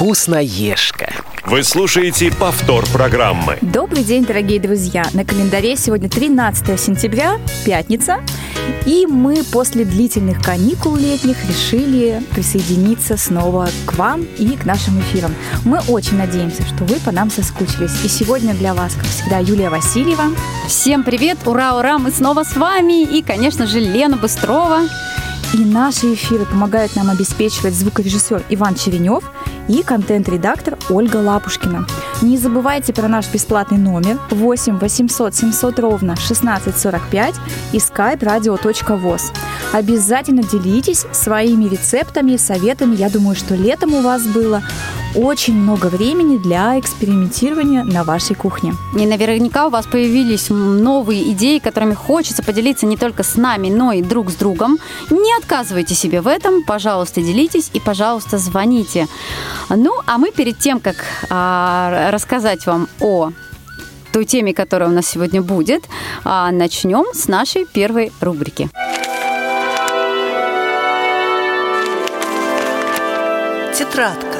вкусноежка. Вы слушаете повтор программы. Добрый день, дорогие друзья! На календаре сегодня 13 сентября, пятница. И мы после длительных каникул летних решили присоединиться снова к вам и к нашим эфирам. Мы очень надеемся, что вы по нам соскучились. И сегодня для вас, как всегда, Юлия Васильева. Всем привет! Ура, ура! Мы снова с вами. И, конечно же, Лена Быстрова. И наши эфиры помогают нам обеспечивать звукорежиссер Иван Черенев и контент-редактор Ольга Лапушкина. Не забывайте про наш бесплатный номер 8 800 700 ровно 1645 и skype radio.voz. Обязательно делитесь своими рецептами и советами. Я думаю, что летом у вас было очень много времени для экспериментирования на вашей кухне. И наверняка у вас появились новые идеи, которыми хочется поделиться не только с нами, но и друг с другом. Не отказывайте себе в этом, пожалуйста, делитесь и, пожалуйста, звоните. Ну, а мы перед тем, как а, рассказать вам о той теме, которая у нас сегодня будет, а, начнем с нашей первой рубрики. Тетрадка.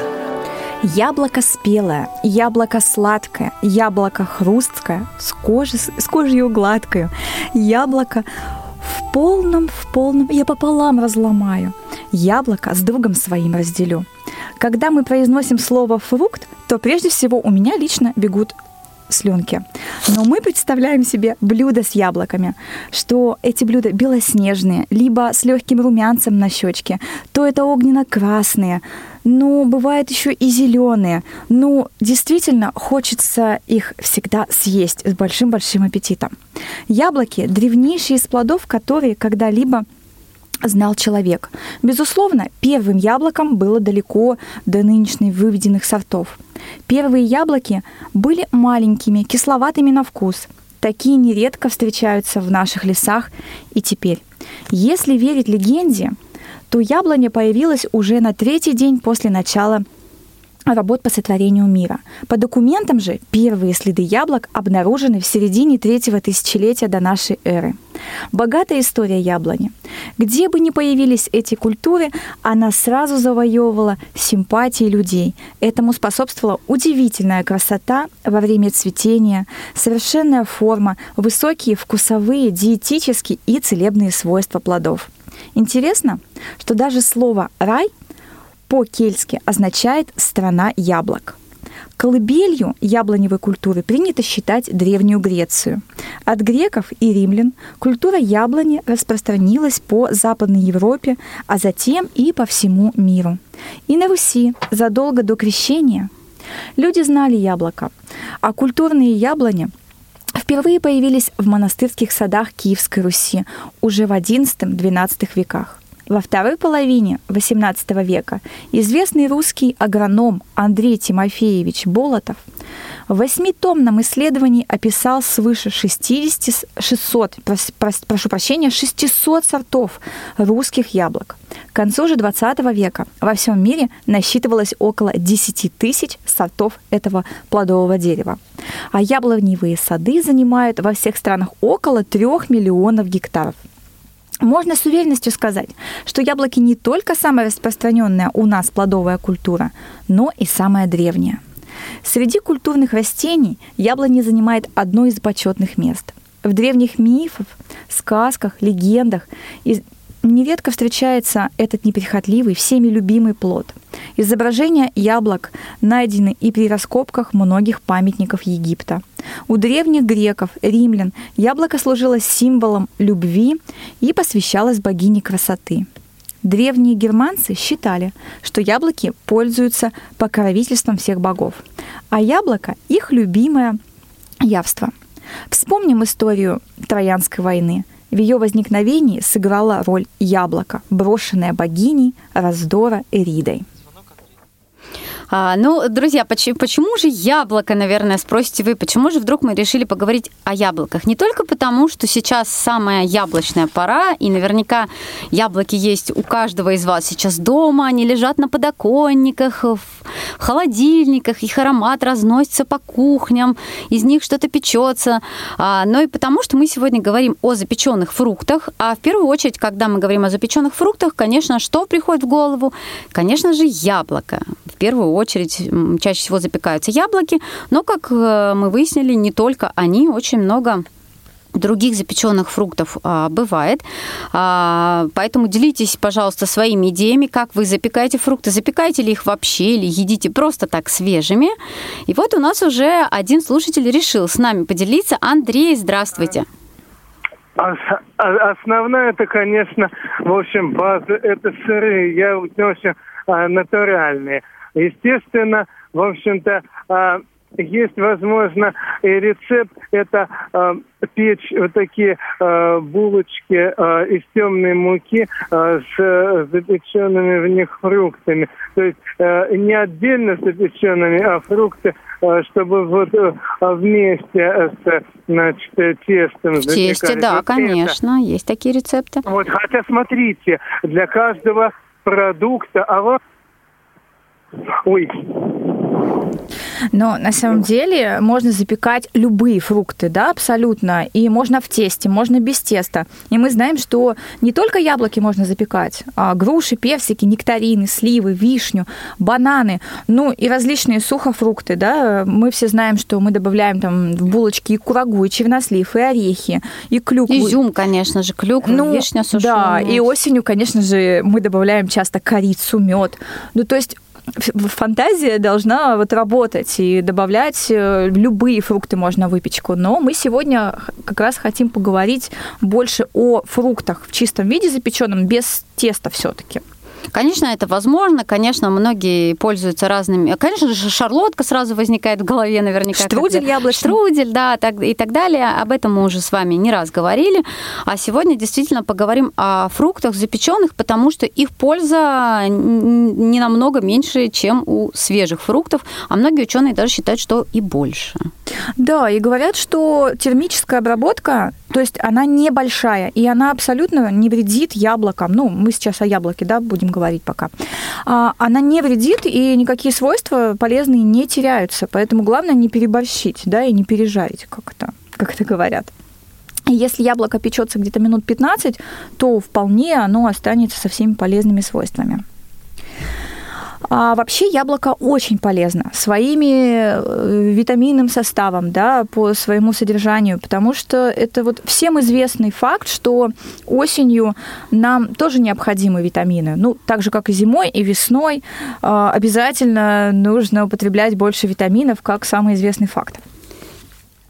Яблоко спелое, яблоко сладкое, яблоко хрусткое, с, кожи, с кожей гладкою, яблоко в полном, в полном, я пополам разломаю, яблоко с другом своим разделю. Когда мы произносим слово «фрукт», то прежде всего у меня лично бегут слюнки. Но мы представляем себе блюдо с яблоками, что эти блюда белоснежные, либо с легким румянцем на щечке, то это огненно-красные, но бывает еще и зеленые. Ну, действительно, хочется их всегда съесть с большим-большим аппетитом. Яблоки – древнейшие из плодов, которые когда-либо знал человек. Безусловно, первым яблоком было далеко до нынешних выведенных сортов. Первые яблоки были маленькими, кисловатыми на вкус. Такие нередко встречаются в наших лесах и теперь. Если верить легенде, то яблоня появилась уже на третий день после начала работ по сотворению мира. По документам же первые следы яблок обнаружены в середине третьего тысячелетия до нашей эры. Богатая история яблони. Где бы ни появились эти культуры, она сразу завоевывала симпатии людей. Этому способствовала удивительная красота во время цветения, совершенная форма, высокие вкусовые, диетические и целебные свойства плодов. Интересно, что даже слово «рай» по-кельтски означает «страна яблок». Колыбелью яблоневой культуры принято считать Древнюю Грецию. От греков и римлян культура яблони распространилась по Западной Европе, а затем и по всему миру. И на Руси задолго до крещения люди знали яблоко, а культурные яблони впервые появились в монастырских садах Киевской Руси уже в XI-XII веках. Во второй половине XVIII века известный русский агроном Андрей Тимофеевич Болотов в восьмитомном исследовании описал свыше 60, 600, прошу прощения, 600 сортов русских яблок. К концу же 20 века во всем мире насчитывалось около 10 тысяч сортов этого плодового дерева. А яблоневые сады занимают во всех странах около 3 миллионов гектаров – можно с уверенностью сказать, что яблоки не только самая распространенная у нас плодовая культура, но и самая древняя. Среди культурных растений яблони занимает одно из почетных мест. В древних мифах, сказках, легендах нередко встречается этот неприхотливый, всеми любимый плод. Изображения яблок найдены и при раскопках многих памятников Египта. У древних греков, римлян яблоко служило символом любви и посвящалось богине красоты. Древние германцы считали, что яблоки пользуются покровительством всех богов, а яблоко – их любимое явство. Вспомним историю Троянской войны – в ее возникновении сыграла роль яблоко, брошенное богиней раздора Эридой. А, ну, друзья, почему, почему же яблоко, наверное, спросите вы, почему же вдруг мы решили поговорить о яблоках? Не только потому, что сейчас самая яблочная пора, и наверняка яблоки есть у каждого из вас сейчас дома, они лежат на подоконниках, в холодильниках, их аромат разносится по кухням, из них что-то печется, а, но и потому, что мы сегодня говорим о запеченных фруктах, а в первую очередь, когда мы говорим о запеченных фруктах, конечно, что приходит в голову? Конечно же, яблоко. В первую очередь очередь чаще всего запекаются яблоки, но, как э, мы выяснили, не только они, очень много других запеченных фруктов а, бывает. А, поэтому делитесь, пожалуйста, своими идеями, как вы запекаете фрукты. Запекаете ли их вообще или едите просто так свежими? И вот у нас уже один слушатель решил с нами поделиться. Андрей, здравствуйте. Основная это, конечно, в общем, база это сырые, я общем, а, натуральные. Естественно, в общем-то, а, есть, возможно, и рецепт это э, печь вот такие э, булочки э, из темной муки э, с э, запеченными в них фруктами. То есть э, не отдельно запеченными, а фрукты, э, чтобы вот э, вместе с значит, тестом В тесте, да, вот конечно, это. есть такие рецепты. Вот, хотя смотрите, для каждого продукта, а вот Ой, но на самом деле можно запекать любые фрукты, да, абсолютно. И можно в тесте, можно без теста. И мы знаем, что не только яблоки можно запекать, а груши, персики, нектарины, сливы, вишню, бананы, ну и различные сухофрукты, да. Мы все знаем, что мы добавляем там в булочки и курагу, и чернослив, и орехи, и клюкву. Изюм, конечно же, клюкву, ну, вишня сушеная. Да, и осенью, конечно же, мы добавляем часто корицу, мед. Ну, то есть фантазия должна вот работать и добавлять э, любые фрукты можно в выпечку. Но мы сегодня как раз хотим поговорить больше о фруктах в чистом виде запеченном, без теста все-таки. Конечно, это возможно. Конечно, многие пользуются разными. Конечно же, шарлотка сразу возникает в голове наверняка. Штрудель яблочный. Штрудель, да, так, и так далее. Об этом мы уже с вами не раз говорили. А сегодня действительно поговорим о фруктах запеченных, потому что их польза не намного меньше, чем у свежих фруктов. А многие ученые даже считают, что и больше. Да, и говорят, что термическая обработка, то есть она небольшая, и она абсолютно не вредит яблокам. Ну, мы сейчас о яблоке, да, будем говорить пока. А, она не вредит, и никакие свойства полезные не теряются. Поэтому главное не переборщить, да, и не пережарить, как это, как это говорят. Если яблоко печется где-то минут 15, то вполне оно останется со всеми полезными свойствами. А вообще яблоко очень полезно своими э, витаминным составом, да, по своему содержанию, потому что это вот всем известный факт, что осенью нам тоже необходимы витамины. Ну, так же, как и зимой, и весной а, обязательно нужно употреблять больше витаминов, как самый известный факт.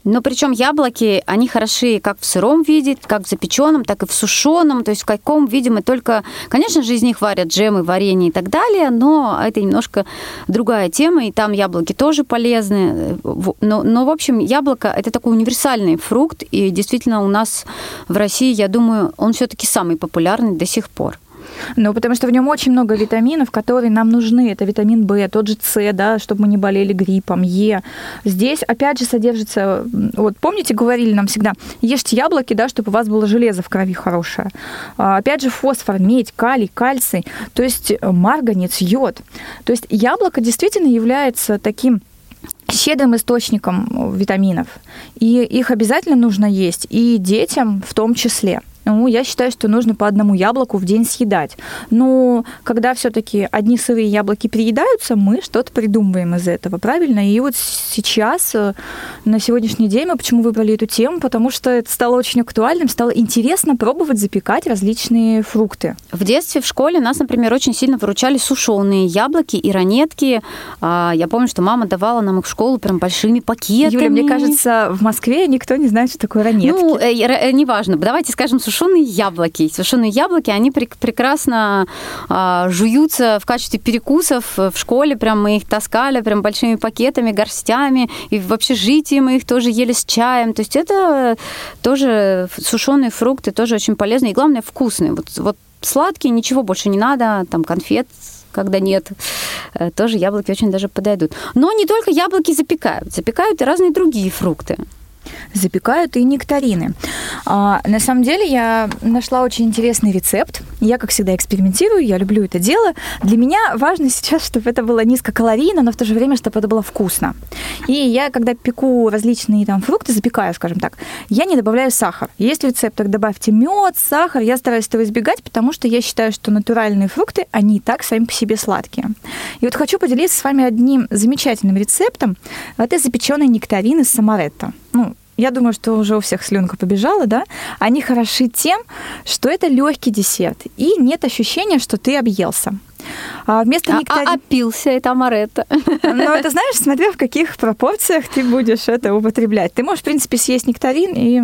Но причем яблоки, они хороши как в сыром виде, как в запеченном, так и в сушеном. То есть в каком виде мы только... Конечно же, из них варят джемы, варенье и так далее, но это немножко другая тема, и там яблоки тоже полезны. Но, но в общем, яблоко – это такой универсальный фрукт, и действительно у нас в России, я думаю, он все-таки самый популярный до сих пор. Ну, потому что в нем очень много витаминов, которые нам нужны. Это витамин В, тот же С, да, чтобы мы не болели гриппом, Е. Здесь, опять же, содержится... Вот помните, говорили нам всегда, ешьте яблоки, да, чтобы у вас было железо в крови хорошее. А, опять же, фосфор, медь, калий, кальций, то есть марганец, йод. То есть яблоко действительно является таким щедрым источником витаминов. И их обязательно нужно есть, и детям в том числе. Ну, я считаю, что нужно по одному яблоку в день съедать. Но когда все-таки одни сырые яблоки приедаются, мы что-то придумываем из этого, правильно? И вот сейчас, э, на сегодняшний день, мы почему выбрали эту тему? Потому что это стало очень актуальным, стало интересно пробовать запекать различные фрукты. В детстве в школе нас, например, очень сильно выручали сушеные яблоки и ранетки. А, я помню, что мама давала нам их в школу прям большими пакетами. Юля, мне кажется, в Москве никто не знает, что такое ранетки. Ну, э, э, неважно. Давайте скажем сушеные сушеные яблоки. Сушеные яблоки, они прек- прекрасно а, жуются в качестве перекусов в школе. Прям мы их таскали прям большими пакетами, горстями. И в общежитии мы их тоже ели с чаем. То есть это тоже сушеные фрукты, тоже очень полезные. И главное, вкусные. Вот, вот сладкие, ничего больше не надо, там конфет когда нет, э, тоже яблоки очень даже подойдут. Но не только яблоки запекают, запекают и разные другие фрукты. Запекают и нектарины. А, на самом деле я нашла очень интересный рецепт. Я, как всегда, экспериментирую, я люблю это дело. Для меня важно сейчас, чтобы это было низкокалорийно, но в то же время, чтобы это было вкусно. И я, когда пеку различные там фрукты, запекаю, скажем так, я не добавляю сахар. Есть в рецептах добавьте мед, сахар, я стараюсь этого избегать, потому что я считаю, что натуральные фрукты, они и так сами по себе сладкие. И вот хочу поделиться с вами одним замечательным рецептом. Это запеченные нектарины с самаретто. Я думаю, что уже у всех слюнка побежала, да? Они хороши тем, что это легкий десерт, и нет ощущения, что ты объелся. А вместо нектарин... А, а опился это амаретто. Ну, это знаешь, смотря в каких пропорциях ты будешь это употреблять. Ты можешь, в принципе, съесть нектарин и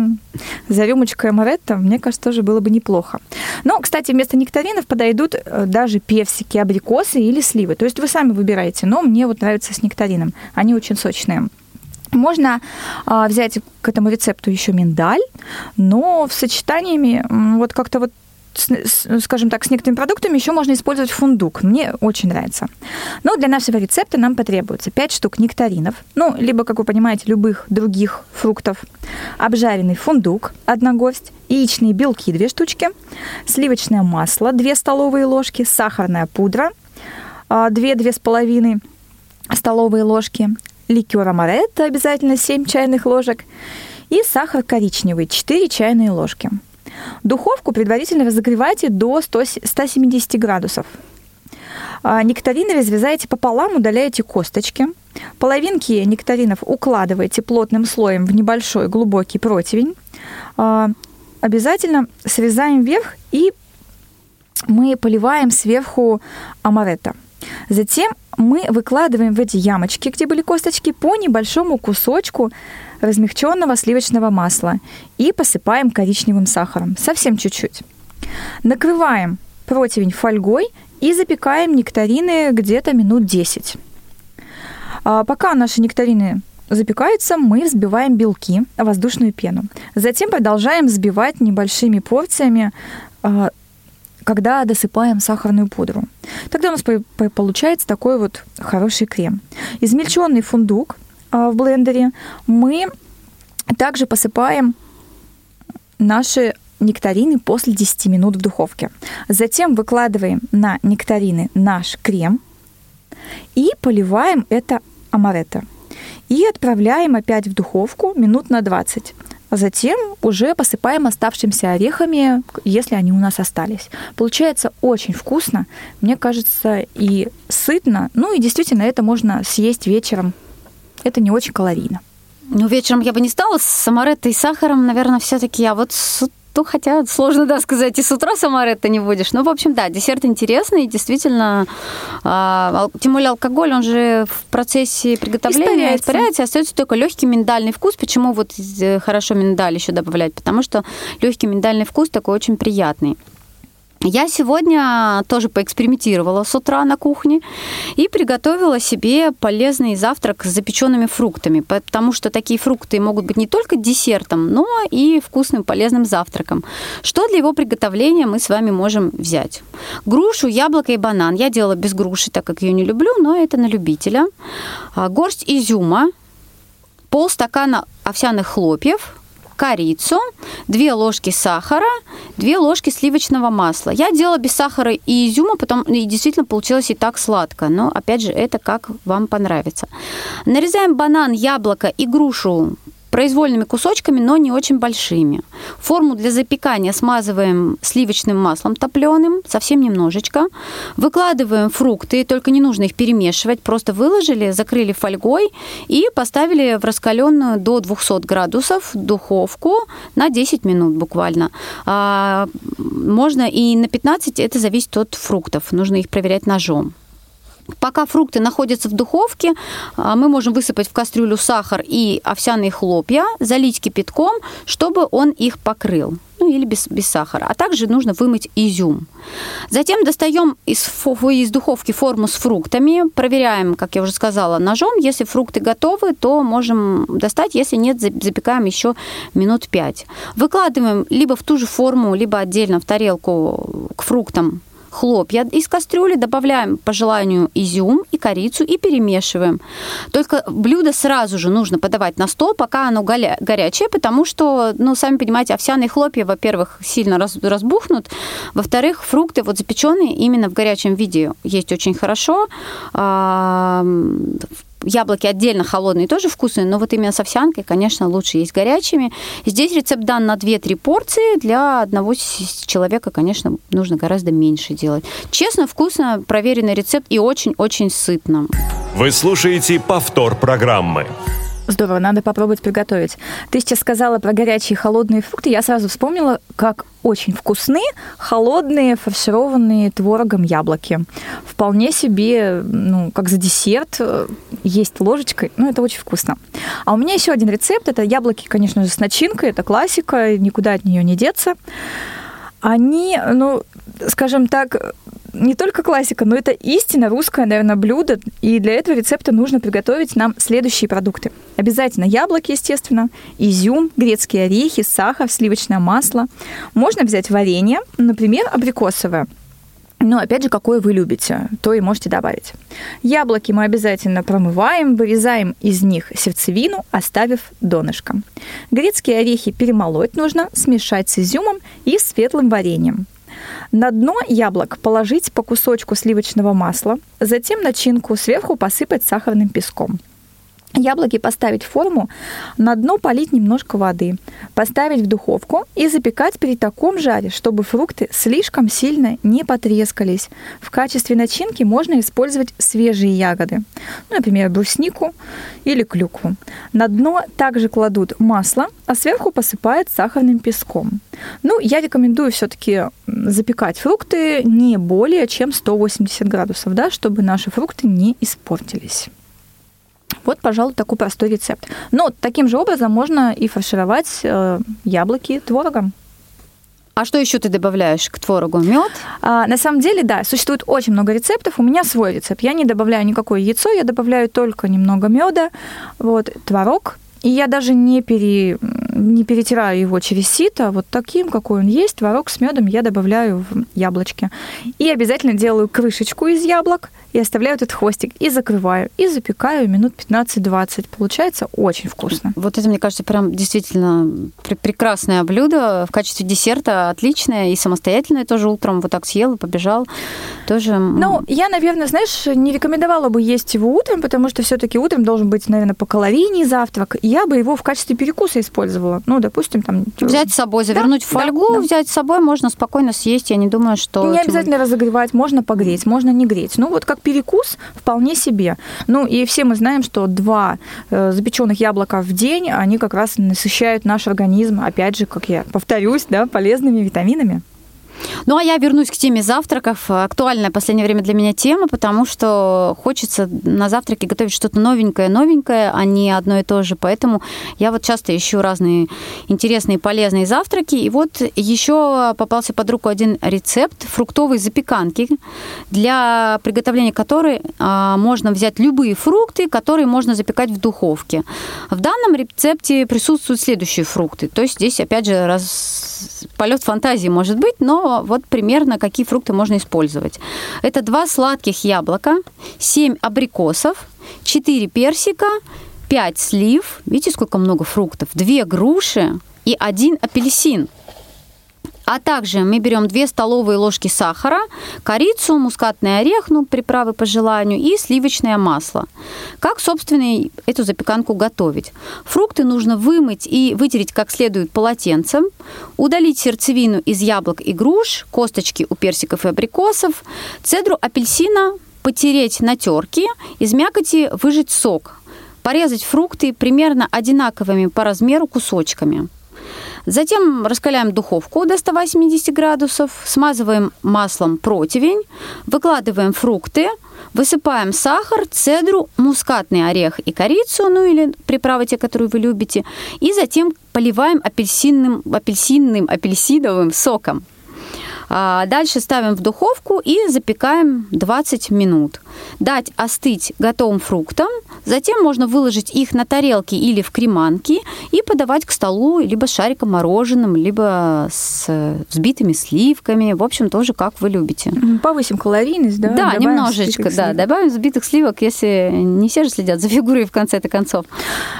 за рюмочкой амаретто, мне кажется, тоже было бы неплохо. Но, кстати, вместо нектаринов подойдут э, даже персики, абрикосы или сливы. То есть вы сами выбираете, но мне вот нравится с нектарином. Они очень сочные. Можно а, взять к этому рецепту еще миндаль, но в сочетаниями вот как-то вот скажем так, с некоторыми продуктами еще можно использовать фундук. Мне очень нравится. Но для нашего рецепта нам потребуется 5 штук нектаринов, ну, либо, как вы понимаете, любых других фруктов, обжаренный фундук, одна горсть, яичные белки, две штучки, сливочное масло, 2 столовые ложки, сахарная пудра, 2-2,5 а, столовые ложки, ликер амаретто обязательно 7 чайных ложек и сахар коричневый 4 чайные ложки. Духовку предварительно разогревайте до 100, 170 градусов. А, нектарины разрезаете пополам, удаляете косточки. Половинки нектаринов укладываете плотным слоем в небольшой глубокий противень. А, обязательно срезаем вверх и мы поливаем сверху амаретто. Затем мы выкладываем в эти ямочки, где были косточки, по небольшому кусочку размягченного сливочного масла и посыпаем коричневым сахаром, совсем чуть-чуть. Накрываем противень фольгой и запекаем нектарины где-то минут 10. А пока наши нектарины запекаются, мы взбиваем белки, воздушную пену. Затем продолжаем взбивать небольшими порциями а, когда досыпаем сахарную пудру. Тогда у нас получается такой вот хороший крем. Измельченный фундук а, в блендере мы также посыпаем наши нектарины после 10 минут в духовке. Затем выкладываем на нектарины наш крем и поливаем это амаретто. И отправляем опять в духовку минут на 20 а затем уже посыпаем оставшимися орехами, если они у нас остались. Получается очень вкусно, мне кажется, и сытно. Ну и действительно, это можно съесть вечером. Это не очень калорийно. Ну, вечером я бы не стала с самареттой и сахаром, наверное, все-таки. А вот с ну, хотя сложно, да, сказать, и с утра самаретто не будешь. Ну, в общем, да, десерт интересный, действительно, а, тем более алкоголь, он же в процессе приготовления испаряется, испаряется остается только легкий миндальный вкус. Почему вот э, хорошо миндаль еще добавлять? Потому что легкий миндальный вкус такой очень приятный. Я сегодня тоже поэкспериментировала с утра на кухне и приготовила себе полезный завтрак с запеченными фруктами, потому что такие фрукты могут быть не только десертом, но и вкусным полезным завтраком. Что для его приготовления мы с вами можем взять? Грушу, яблоко и банан. Я делала без груши, так как ее не люблю, но это на любителя. А, горсть изюма, полстакана овсяных хлопьев, корицу, 2 ложки сахара, 2 ложки сливочного масла. Я делала без сахара и изюма, потом и действительно получилось и так сладко. Но, опять же, это как вам понравится. Нарезаем банан, яблоко и грушу произвольными кусочками, но не очень большими. Форму для запекания смазываем сливочным маслом топленым, совсем немножечко. Выкладываем фрукты, только не нужно их перемешивать, просто выложили, закрыли фольгой и поставили в раскаленную до 200 градусов духовку на 10 минут буквально. А, можно и на 15, это зависит от фруктов, нужно их проверять ножом. Пока фрукты находятся в духовке, а, мы можем высыпать в кастрюлю сахар и овсяные хлопья, залить кипятком, чтобы он их покрыл. Ну или без, без сахара. А также нужно вымыть изюм. Затем достаем из, из духовки форму с фруктами, проверяем, как я уже сказала, ножом. Если фрукты готовы, то можем достать. Если нет, запекаем еще минут 5. Выкладываем либо в ту же форму, либо отдельно в тарелку к фруктам хлопья из кастрюли, добавляем по желанию изюм и корицу и перемешиваем. Только блюдо сразу же нужно подавать на стол, пока оно горячее, потому что, ну, сами понимаете, овсяные хлопья, во-первых, сильно разбухнут, во-вторых, фрукты вот запеченные именно в горячем виде есть очень хорошо. Яблоки отдельно холодные тоже вкусные, но вот именно с овсянкой, конечно, лучше есть горячими. Здесь рецепт дан на 2-3 порции. Для одного человека, конечно, нужно гораздо меньше делать. Честно, вкусно, проверенный рецепт и очень-очень сытно. Вы слушаете повтор программы. Здорово, надо попробовать приготовить. Ты сейчас сказала про горячие и холодные фрукты. Я сразу вспомнила, как очень вкусны холодные фаршированные творогом яблоки. Вполне себе, ну, как за десерт, э, есть ложечкой. Ну, это очень вкусно. А у меня еще один рецепт. Это яблоки, конечно же, с начинкой. Это классика, никуда от нее не деться. Они, ну, скажем так, не только классика, но это истинно русское, наверное, блюдо. И для этого рецепта нужно приготовить нам следующие продукты. Обязательно яблоки, естественно, изюм, грецкие орехи, сахар, сливочное масло. Можно взять варенье, например, абрикосовое. Но опять же, какое вы любите, то и можете добавить. Яблоки мы обязательно промываем, вырезаем из них сердцевину, оставив донышко. Грецкие орехи перемолоть нужно, смешать с изюмом и светлым вареньем. На дно яблок положить по кусочку сливочного масла, затем начинку сверху посыпать сахарным песком. Яблоки поставить в форму, на дно полить немножко воды, поставить в духовку и запекать при таком жаре, чтобы фрукты слишком сильно не потрескались. В качестве начинки можно использовать свежие ягоды, ну, например, бруснику или клюкву. На дно также кладут масло, а сверху посыпают сахарным песком. Ну, я рекомендую все-таки запекать фрукты не более чем 180 градусов, да, чтобы наши фрукты не испортились. Вот, пожалуй, такой простой рецепт. Но таким же образом можно и фаршировать э, яблоки творогом. А что еще ты добавляешь к творогу? Мед? А, на самом деле, да, существует очень много рецептов. У меня свой рецепт. Я не добавляю никакое яйцо, я добавляю только немного меда, вот, творог. И я даже не, пере, не перетираю его через сито. Вот таким, какой он есть, творог с медом я добавляю в яблочки. И обязательно делаю крышечку из яблок и оставляю этот хвостик, и закрываю, и запекаю минут 15-20. Получается очень вкусно. Вот это, мне кажется, прям действительно прекрасное блюдо. В качестве десерта отличное, и самостоятельное тоже утром вот так съел и побежал. Тоже... Ну, я, наверное, знаешь, не рекомендовала бы есть его утром, потому что все таки утром должен быть, наверное, по калорийней завтрак. Я бы его в качестве перекуса использовала. Ну, допустим, там... Взять с собой, завернуть да, в фольгу, да, да. взять с собой, можно спокойно съесть. Я не думаю, что... Не обязательно разогревать, можно погреть, можно не греть. Ну, вот как как перекус вполне себе. Ну и все мы знаем, что два э, запеченных яблока в день, они как раз насыщают наш организм, опять же, как я повторюсь, да, полезными витаминами. Ну, а я вернусь к теме завтраков. Актуальная в последнее время для меня тема, потому что хочется на завтраке готовить что-то новенькое, новенькое, а не одно и то же. Поэтому я вот часто ищу разные интересные, полезные завтраки. И вот еще попался под руку один рецепт фруктовой запеканки, для приготовления которой а, можно взять любые фрукты, которые можно запекать в духовке. В данном рецепте присутствуют следующие фрукты. То есть здесь, опять же, раз... полет фантазии может быть, но вот примерно какие фрукты можно использовать. Это два сладких яблока, 7 абрикосов, 4 персика, 5 слив, видите, сколько много фруктов, 2 груши и 1 апельсин – а также мы берем 2 столовые ложки сахара, корицу, мускатный орех, ну, приправы по желанию, и сливочное масло. Как, собственно, эту запеканку готовить? Фрукты нужно вымыть и вытереть как следует полотенцем, удалить сердцевину из яблок и груш, косточки у персиков и абрикосов, цедру апельсина потереть на терке, из мякоти выжать сок, порезать фрукты примерно одинаковыми по размеру кусочками – Затем раскаляем духовку до 180 градусов, смазываем маслом противень, выкладываем фрукты, высыпаем сахар, цедру, мускатный орех и корицу, ну или приправы те, которые вы любите, и затем поливаем апельсинным, апельсинным, апельсиновым соком. А дальше ставим в духовку и запекаем 20 минут. Дать остыть готовым фруктам, затем можно выложить их на тарелки или в креманки и подавать к столу либо с шариком мороженым, либо с взбитыми сливками. В общем, тоже как вы любите. Повысим калорийность, да? Да, добавим немножечко, да. Добавим взбитых сливок, если не все же следят за фигурой в конце-то концов.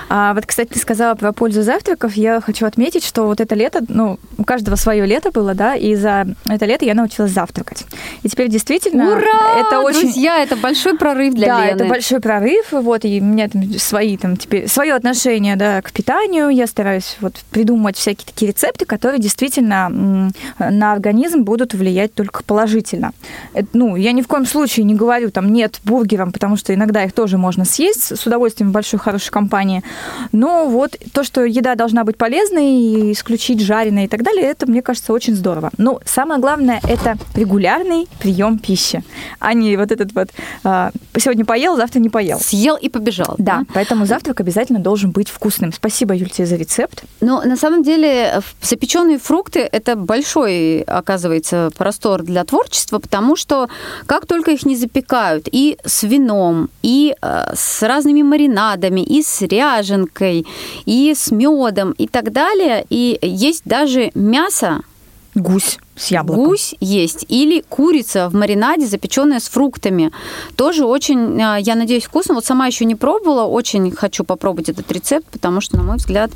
А вот, кстати, ты сказала про пользу завтраков. Я хочу отметить, что вот это лето, ну, у каждого свое лето было, да, и за это лето я научилась завтракать. И теперь действительно Ура! это очень... Друзья, это большой прорыв для да, Лены. это большой прорыв, вот, и у меня там свои там теперь, свое отношение, да, к питанию, я стараюсь вот придумывать всякие такие рецепты, которые действительно на организм будут влиять только положительно. Это, ну, я ни в коем случае не говорю там нет бургерам, потому что иногда их тоже можно съесть с удовольствием в большой хорошей компании, но вот то, что еда должна быть полезной, и исключить жареное и так далее, это, мне кажется, очень здорово. Но самое главное, это регулярный прием пищи, а не вот этот вот а, сегодня поел, завтра не поел. Съел и побежал. Да, поэтому завтрак обязательно должен быть вкусным. Спасибо, Юль, тебе за рецепт. Но на самом деле в- запеченные фрукты это большой, оказывается, простор для творчества, потому что как только их не запекают и с вином, и э, с разными маринадами, и с ряженкой, и с медом и так далее, и есть даже мясо, Гусь с яблоком. Гусь есть или курица в маринаде, запеченная с фруктами. Тоже очень, э, я надеюсь, вкусно. Вот сама еще не пробовала, очень хочу попробовать этот рецепт, потому что, на мой взгляд,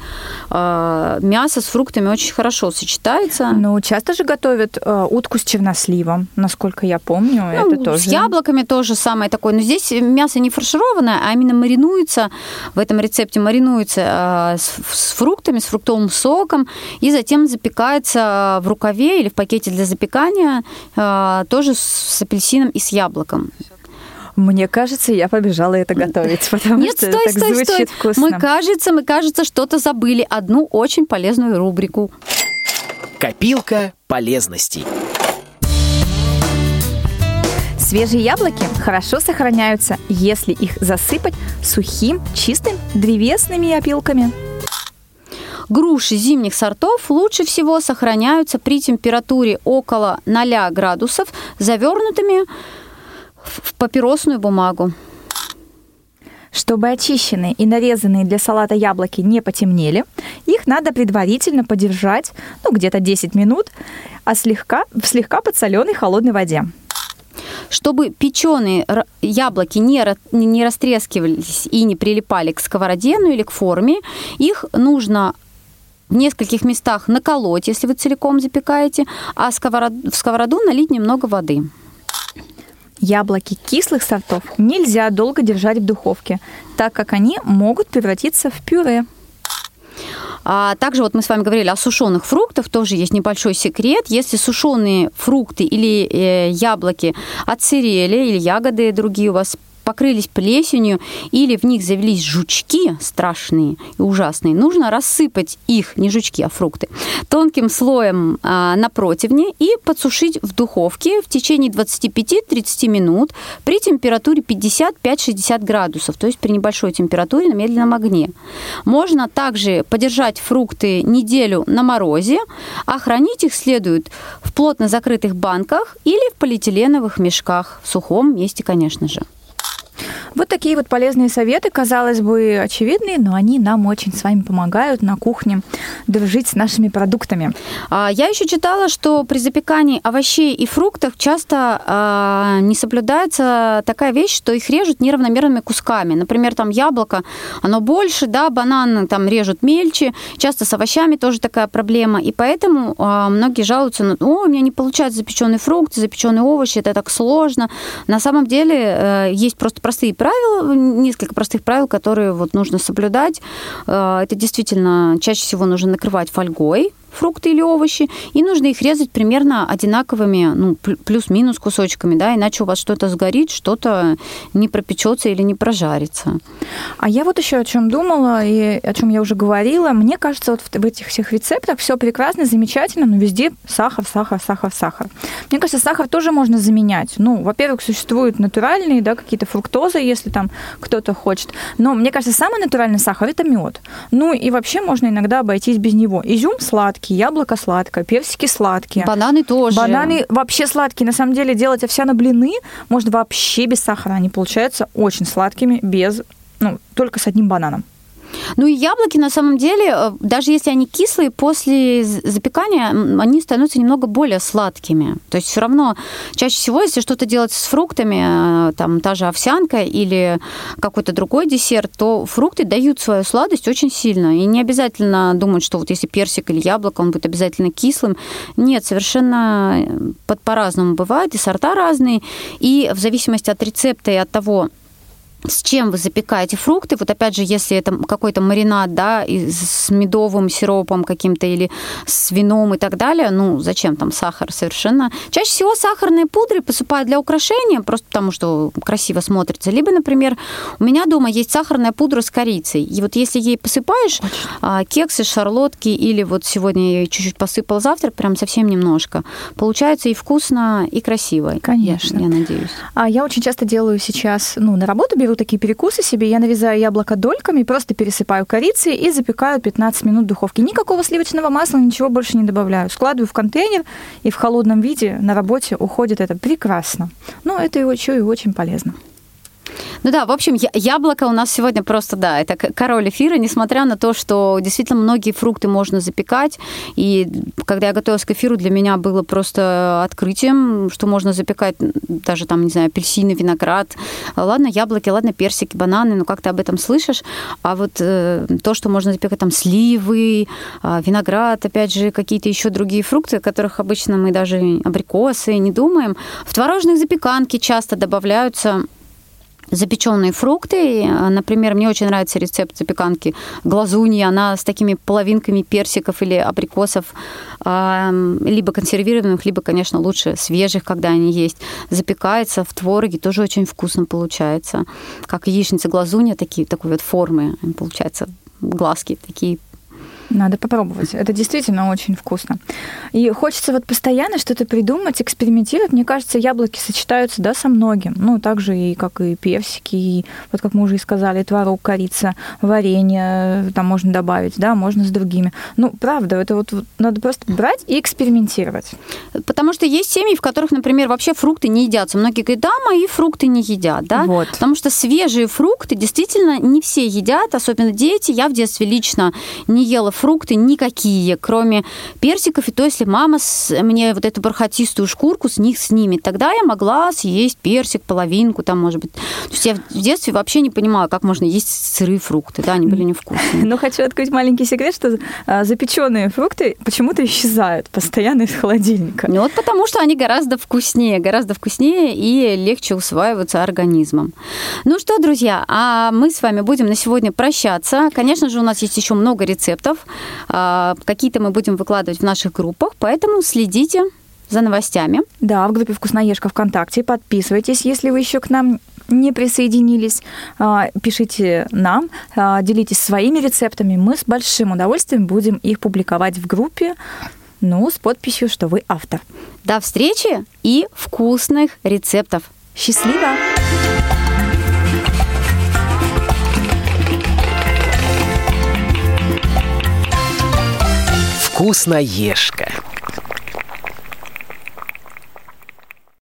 э, мясо с фруктами очень хорошо сочетается. Ну, часто же готовят э, утку с черносливом, насколько я помню. Ну, это тоже. С яблоками тоже самое такое. Но здесь мясо не фаршированное, а именно маринуется, в этом рецепте маринуется с фруктами, с фруктовым соком, и затем запекается в рукаве или в пакете для запекания, э, тоже с, с апельсином и с яблоком. Мне кажется, я побежала это готовить, потому Нет, что стой, это так стой, звучит стой. вкусно. Мы, кажется, мы, кажется, что-то забыли. Одну очень полезную рубрику. Копилка полезностей. Свежие яблоки хорошо сохраняются, если их засыпать сухим, чистым древесными опилками. Груши зимних сортов лучше всего сохраняются при температуре около 0 градусов, завернутыми в папиросную бумагу. Чтобы очищенные и нарезанные для салата яблоки не потемнели, их надо предварительно подержать, ну, где-то 10 минут, а слегка, в слегка подсоленной холодной воде. Чтобы печеные яблоки не, не растрескивались и не прилипали к сковороде, ну или к форме, их нужно в нескольких местах наколоть, если вы целиком запекаете, а сковород- в сковороду налить немного воды. Яблоки кислых сортов нельзя долго держать в духовке, так как они могут превратиться в пюре. А также вот мы с вами говорили о сушеных фруктах, тоже есть небольшой секрет. Если сушеные фрукты или э, яблоки отсырели, или ягоды другие у вас покрылись плесенью или в них завелись жучки страшные и ужасные, нужно рассыпать их, не жучки, а фрукты, тонким слоем а, на противне и подсушить в духовке в течение 25-30 минут при температуре 55-60 градусов, то есть при небольшой температуре на медленном огне. Можно также подержать фрукты неделю на морозе, а хранить их следует в плотно закрытых банках или в полиэтиленовых мешках, в сухом месте, конечно же. Вот такие вот полезные советы, казалось бы, очевидные, но они нам очень с вами помогают на кухне дружить с нашими продуктами. А, Я еще читала, что при запекании овощей и фруктов часто а, не соблюдается такая вещь, что их режут неравномерными кусками. Например, там яблоко, оно больше, да, банан там режут мельче. Часто с овощами тоже такая проблема. И поэтому а, многие жалуются, на, о, у меня не получается запеченный фрукт, запеченные овощи, это так сложно. На самом деле э, есть просто простые правила, несколько простых правил, которые вот нужно соблюдать. Э, Это действительно чаще всего нужно накрывать фольгой, фрукты или овощи, и нужно их резать примерно одинаковыми, ну, пл- плюс-минус кусочками, да, иначе у вас что-то сгорит, что-то не пропечется или не прожарится. А я вот еще о чем думала и о чем я уже говорила. Мне кажется, вот в этих всех рецептах все прекрасно, замечательно, но везде сахар, сахар, сахар, сахар. Мне кажется, сахар тоже можно заменять. Ну, во-первых, существуют натуральные, да, какие-то фруктозы, если там кто-то хочет. Но мне кажется, самый натуральный сахар это мед. Ну и вообще можно иногда обойтись без него. Изюм сладкий, сладкие, яблоко сладкое, персики сладкие. Бананы тоже. Бананы вообще сладкие. На самом деле делать овсяно блины можно вообще без сахара. Они получаются очень сладкими, без, ну, только с одним бананом. Ну и яблоки, на самом деле, э, даже если они кислые, после запекания они становятся немного более сладкими. То есть все равно чаще всего, если что-то делать с фруктами, э, там та же овсянка или какой-то другой десерт, то фрукты дают свою сладость очень сильно. И не обязательно думать, что вот если персик или яблоко, он будет обязательно кислым. Нет, совершенно э, по-разному бывает, и сорта разные. И в зависимости от рецепта и от того, с чем вы запекаете фрукты. Вот опять же, если это какой-то маринад, да, с медовым сиропом каким-то или с вином и так далее, ну, зачем там сахар совершенно? Чаще всего сахарные пудры посыпают для украшения, просто потому что красиво смотрится. Либо, например, у меня дома есть сахарная пудра с корицей. И вот если ей посыпаешь а, кексы, шарлотки или вот сегодня я ее чуть-чуть посыпал завтрак, прям совсем немножко, получается и вкусно, и красиво. Конечно. Я, я надеюсь. А я очень часто делаю сейчас, ну, на работу беру такие перекусы себе. Я нарезаю яблоко дольками, просто пересыпаю корицей и запекаю 15 минут в духовке. Никакого сливочного масла, ничего больше не добавляю. Складываю в контейнер, и в холодном виде на работе уходит это прекрасно. Но это еще и очень полезно. Ну да, в общем, яблоко у нас сегодня просто, да, это король эфира, несмотря на то, что действительно многие фрукты можно запекать. И когда я готовилась к эфиру, для меня было просто открытием, что можно запекать даже там, не знаю, апельсины, виноград. Ладно, яблоки, ладно, персики, бананы, ну как ты об этом слышишь. А вот э, то, что можно запекать там сливы, э, виноград, опять же, какие-то еще другие фрукты, о которых обычно мы даже абрикосы не думаем. В творожных запеканки часто добавляются запеченные фрукты. Например, мне очень нравится рецепт запеканки глазуньи. Она с такими половинками персиков или абрикосов, либо консервированных, либо, конечно, лучше свежих, когда они есть. Запекается в твороге, тоже очень вкусно получается. Как яичница глазунья, такие, такой вот формы, получается, глазки такие надо попробовать. Это действительно очень вкусно. И хочется вот постоянно что-то придумать, экспериментировать. Мне кажется, яблоки сочетаются да, со многим. Ну, так же и как и персики, и вот как мы уже и сказали, творог, корица, варенье там можно добавить, да, можно с другими. Ну, правда, это вот, вот надо просто брать и экспериментировать. Потому что есть семьи, в которых, например, вообще фрукты не едятся. Многие говорят, да, мои фрукты не едят, да? Вот. Потому что свежие фрукты действительно не все едят, особенно дети. Я в детстве лично не ела фрукты никакие, кроме персиков. И то, если мама мне вот эту бархатистую шкурку с них снимет, тогда я могла съесть персик, половинку там, может быть. То есть я в детстве вообще не понимала, как можно есть сырые фрукты, да, они были невкусные. Но хочу открыть маленький секрет, что а, запеченные фрукты почему-то исчезают постоянно из холодильника. Ну вот потому что они гораздо вкуснее, гораздо вкуснее и легче усваиваются организмом. Ну что, друзья, а мы с вами будем на сегодня прощаться. Конечно же, у нас есть еще много рецептов. А, какие-то мы будем выкладывать в наших группах, поэтому следите за новостями. Да, в группе «Вкусноежка» ВКонтакте. Подписывайтесь, если вы еще к нам не присоединились. А, пишите нам, а, делитесь своими рецептами. Мы с большим удовольствием будем их публиковать в группе, ну, с подписью, что вы автор. До встречи и вкусных рецептов. Счастливо! Вкусноежка.